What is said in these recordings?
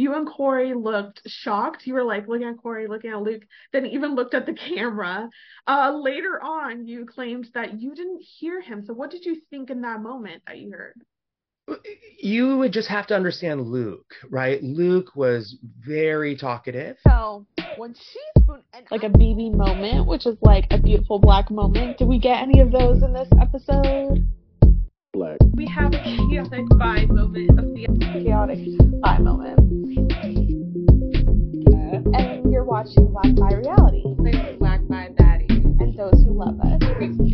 you and Corey looked shocked. You were like looking at Corey, looking at Luke, then even looked at the camera. Uh, later on, you claimed that you didn't hear him. So, what did you think in that moment that you heard? You would just have to understand Luke, right? Luke was very talkative. So when she spoon like a BB moment, which is like a beautiful black moment. Did we get any of those in this episode? Black. We have a chaotic vibe moment of the chaotic vibe moment. And you're watching Black Bi Reality. Black by Baddie. And those who love us.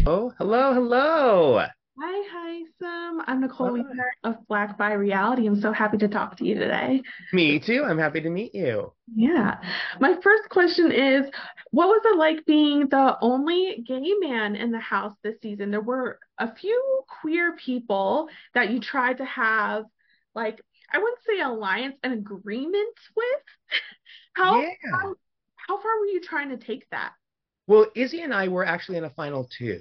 Oh, hello, hello. Hi, I'm Nicole Weaver of Black Bi Reality. I'm so happy to talk to you today. Me too. I'm happy to meet you. Yeah. My first question is What was it like being the only gay man in the house this season? There were a few queer people that you tried to have, like, I wouldn't say alliance and agreement with. how, yeah. how, how far were you trying to take that? Well, Izzy and I were actually in a final two.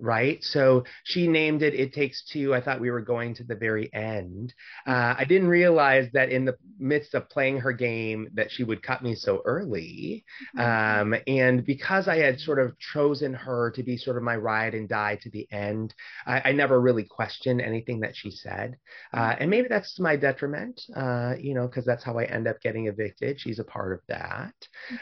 Right? So she named it It Takes Two. I thought we were going to the very end. Uh, I didn't realize that in the midst of playing her game that she would cut me so early. Mm-hmm. Um, and because I had sort of chosen her to be sort of my ride and die to the end, I, I never really questioned anything that she said. Uh, and maybe that's my detriment, uh, you know, because that's how I end up getting evicted. She's a part of that.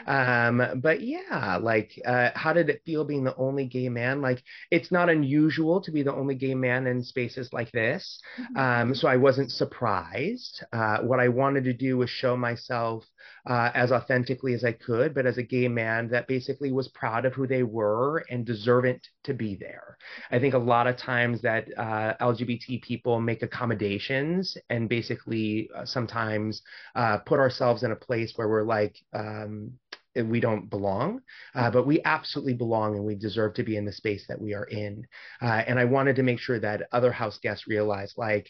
Um, but yeah, like, uh, how did it feel being the only gay man? Like, it it's not unusual to be the only gay man in spaces like this. Mm-hmm. Um, so I wasn't surprised. Uh, what I wanted to do was show myself uh, as authentically as I could, but as a gay man that basically was proud of who they were and deserving to be there. I think a lot of times that uh, LGBT people make accommodations and basically uh, sometimes uh, put ourselves in a place where we're like, um, we don't belong, uh, but we absolutely belong and we deserve to be in the space that we are in. Uh, and I wanted to make sure that other house guests realize, like,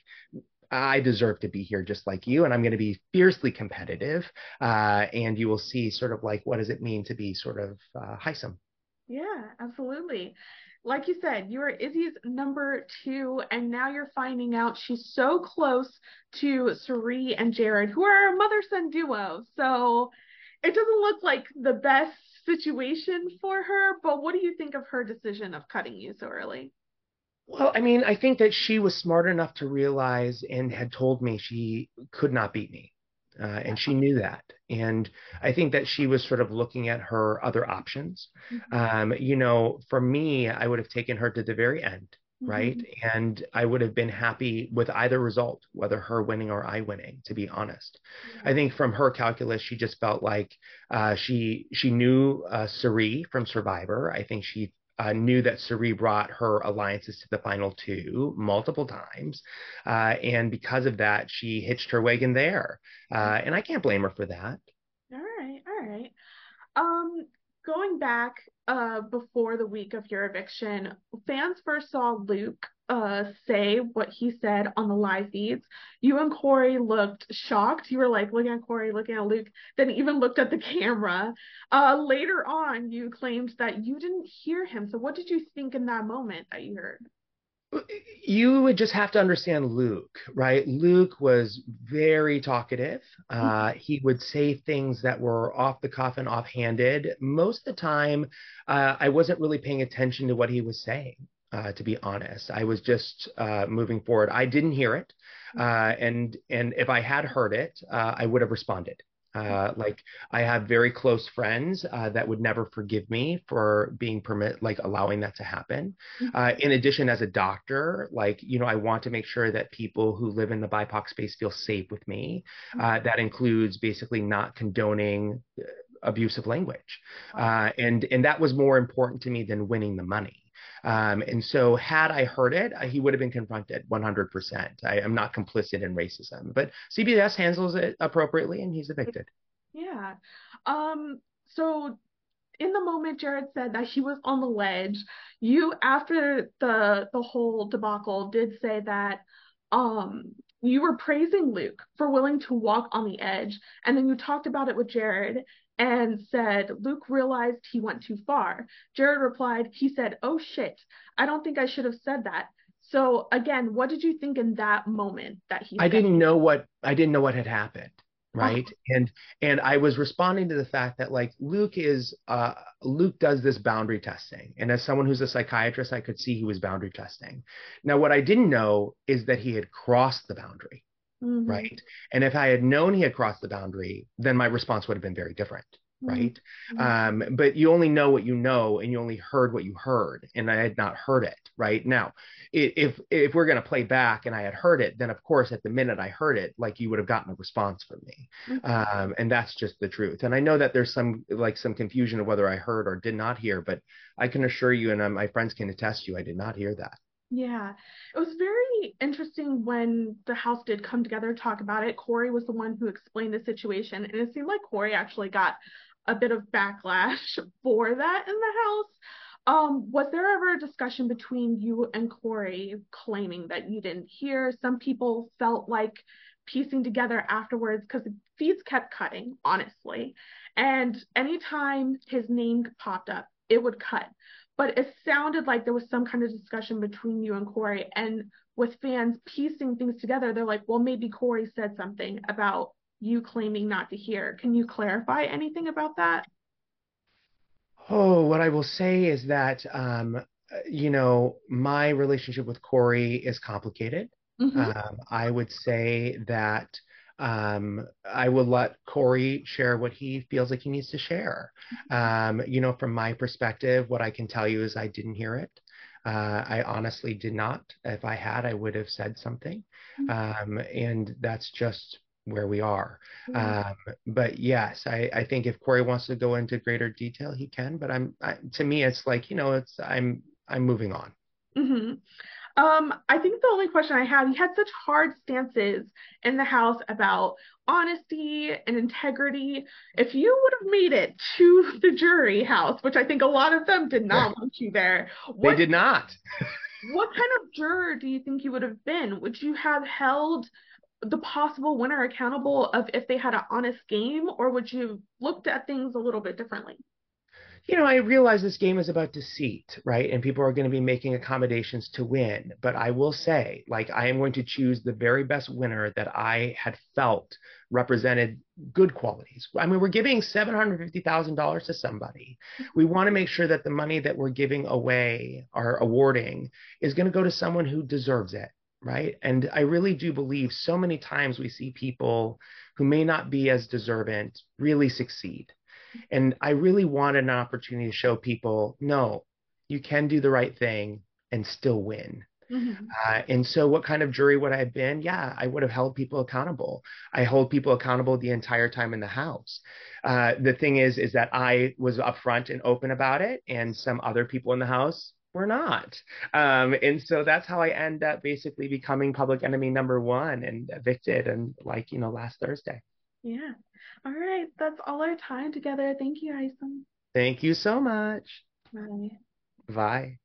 I deserve to be here just like you, and I'm going to be fiercely competitive. Uh, and you will see sort of like what does it mean to be sort of uh, Hisam. Yeah, absolutely. Like you said, you are Izzy's number two, and now you're finding out she's so close to Cirie and Jared, who are a mother son duo. So it doesn't look like the best situation for her, but what do you think of her decision of cutting you so early? Well, I mean, I think that she was smart enough to realize and had told me she could not beat me. Uh, and she knew that. And I think that she was sort of looking at her other options. Mm-hmm. Um, you know, for me, I would have taken her to the very end right? Mm-hmm. And I would have been happy with either result, whether her winning or I winning, to be honest. Mm-hmm. I think from her calculus, she just felt like uh, she she knew uh, Cirie from Survivor. I think she uh, knew that Cirie brought her alliances to the final two multiple times, uh, and because of that, she hitched her wagon there, uh, mm-hmm. and I can't blame her for that. All right, all right. Um, going back uh, before the week of your eviction, fans first saw Luke uh, say what he said on the live feeds. You and Corey looked shocked. You were like looking at Corey, looking at Luke, then even looked at the camera. Uh, later on, you claimed that you didn't hear him. So, what did you think in that moment that you heard? You would just have to understand Luke, right? Luke was very talkative. Uh, mm-hmm. he would say things that were off the cuff and offhanded. Most of the time, uh, I wasn't really paying attention to what he was saying. Uh, to be honest, I was just uh, moving forward. I didn't hear it, uh, and and if I had heard it, uh, I would have responded. Uh, like I have very close friends uh, that would never forgive me for being permit, like allowing that to happen. Mm-hmm. Uh, in addition, as a doctor, like you know, I want to make sure that people who live in the BIPOC space feel safe with me. Mm-hmm. Uh, that includes basically not condoning uh, abusive language, and and that was more important to me than winning the money. Um, and so, had I heard it, uh, he would have been confronted 100%. I am not complicit in racism, but CBS handles it appropriately, and he's evicted. Yeah. Um. So, in the moment Jared said that he was on the ledge, you after the the whole debacle did say that um you were praising Luke for willing to walk on the edge, and then you talked about it with Jared, and said, Luke realized he went too far. Jared replied, he said, Oh shit, I don't think I should have said that. So again, what did you think in that moment that he I didn't know what I didn't know what had happened. right uh-huh. and and i was responding to the fact that like luke is uh luke does this boundary testing and as someone who's a psychiatrist i could see he was boundary testing now what i didn't know is that he had crossed the boundary mm-hmm. right and if i had known he had crossed the boundary then my response would have been very different Mm-hmm. right? Mm-hmm. Um, but you only know what you know, and you only heard what you heard, and I had not heard it. Right now, if if we're going to play back and I had heard it, then of course at the minute I heard it, like you would have gotten a response from me, mm-hmm. um, and that's just the truth. And I know that there's some like some confusion of whether I heard or did not hear, but I can assure you, and uh, my friends can attest to you, I did not hear that. Yeah, it was very interesting when the house did come together to talk about it. Corey was the one who explained the situation, and it seemed like Corey actually got a bit of backlash for that in the house. Um, was there ever a discussion between you and Corey claiming that you didn't hear? Some people felt like piecing together afterwards because the feeds kept cutting, honestly. And anytime his name popped up, it would cut. But it sounded like there was some kind of discussion between you and Corey. And with fans piecing things together, they're like, well, maybe Corey said something about you claiming not to hear. Can you clarify anything about that? Oh, what I will say is that, um, you know, my relationship with Corey is complicated. Mm-hmm. Um, I would say that um, I will let Corey share what he feels like he needs to share. Um, you know, from my perspective, what I can tell you is I didn't hear it. Uh, I honestly did not. If I had, I would have said something. Mm-hmm. Um, and that's just where we are. Mm-hmm. Um, but yes, I, I think if Corey wants to go into greater detail, he can. But I'm I, to me, it's like you know, it's I'm I'm moving on. Mm-hmm. Um, I think the only question I have, he had such hard stances in the house about honesty and integrity. If you would have made it to the jury house, which I think a lot of them did not want you there, what, they did not. what kind of juror do you think you would have been? Would you have held the possible winner accountable of if they had an honest game, or would you have looked at things a little bit differently? You know, I realize this game is about deceit, right? And people are going to be making accommodations to win. But I will say, like, I am going to choose the very best winner that I had felt represented good qualities. I mean, we're giving $750,000 to somebody. Mm-hmm. We want to make sure that the money that we're giving away or awarding is going to go to someone who deserves it right? And I really do believe so many times we see people who may not be as deserving really succeed. And I really wanted an opportunity to show people no, you can do the right thing and still win. Mm-hmm. Uh, and so, what kind of jury would I have been? Yeah, I would have held people accountable. I hold people accountable the entire time in the house. Uh, the thing is, is that I was upfront and open about it, and some other people in the house we're not. Um, and so that's how I end up basically becoming public enemy number one and evicted and like, you know, last Thursday. Yeah. All right. That's all our time together. Thank you, Hisam. Thank you so much. Bye. Bye.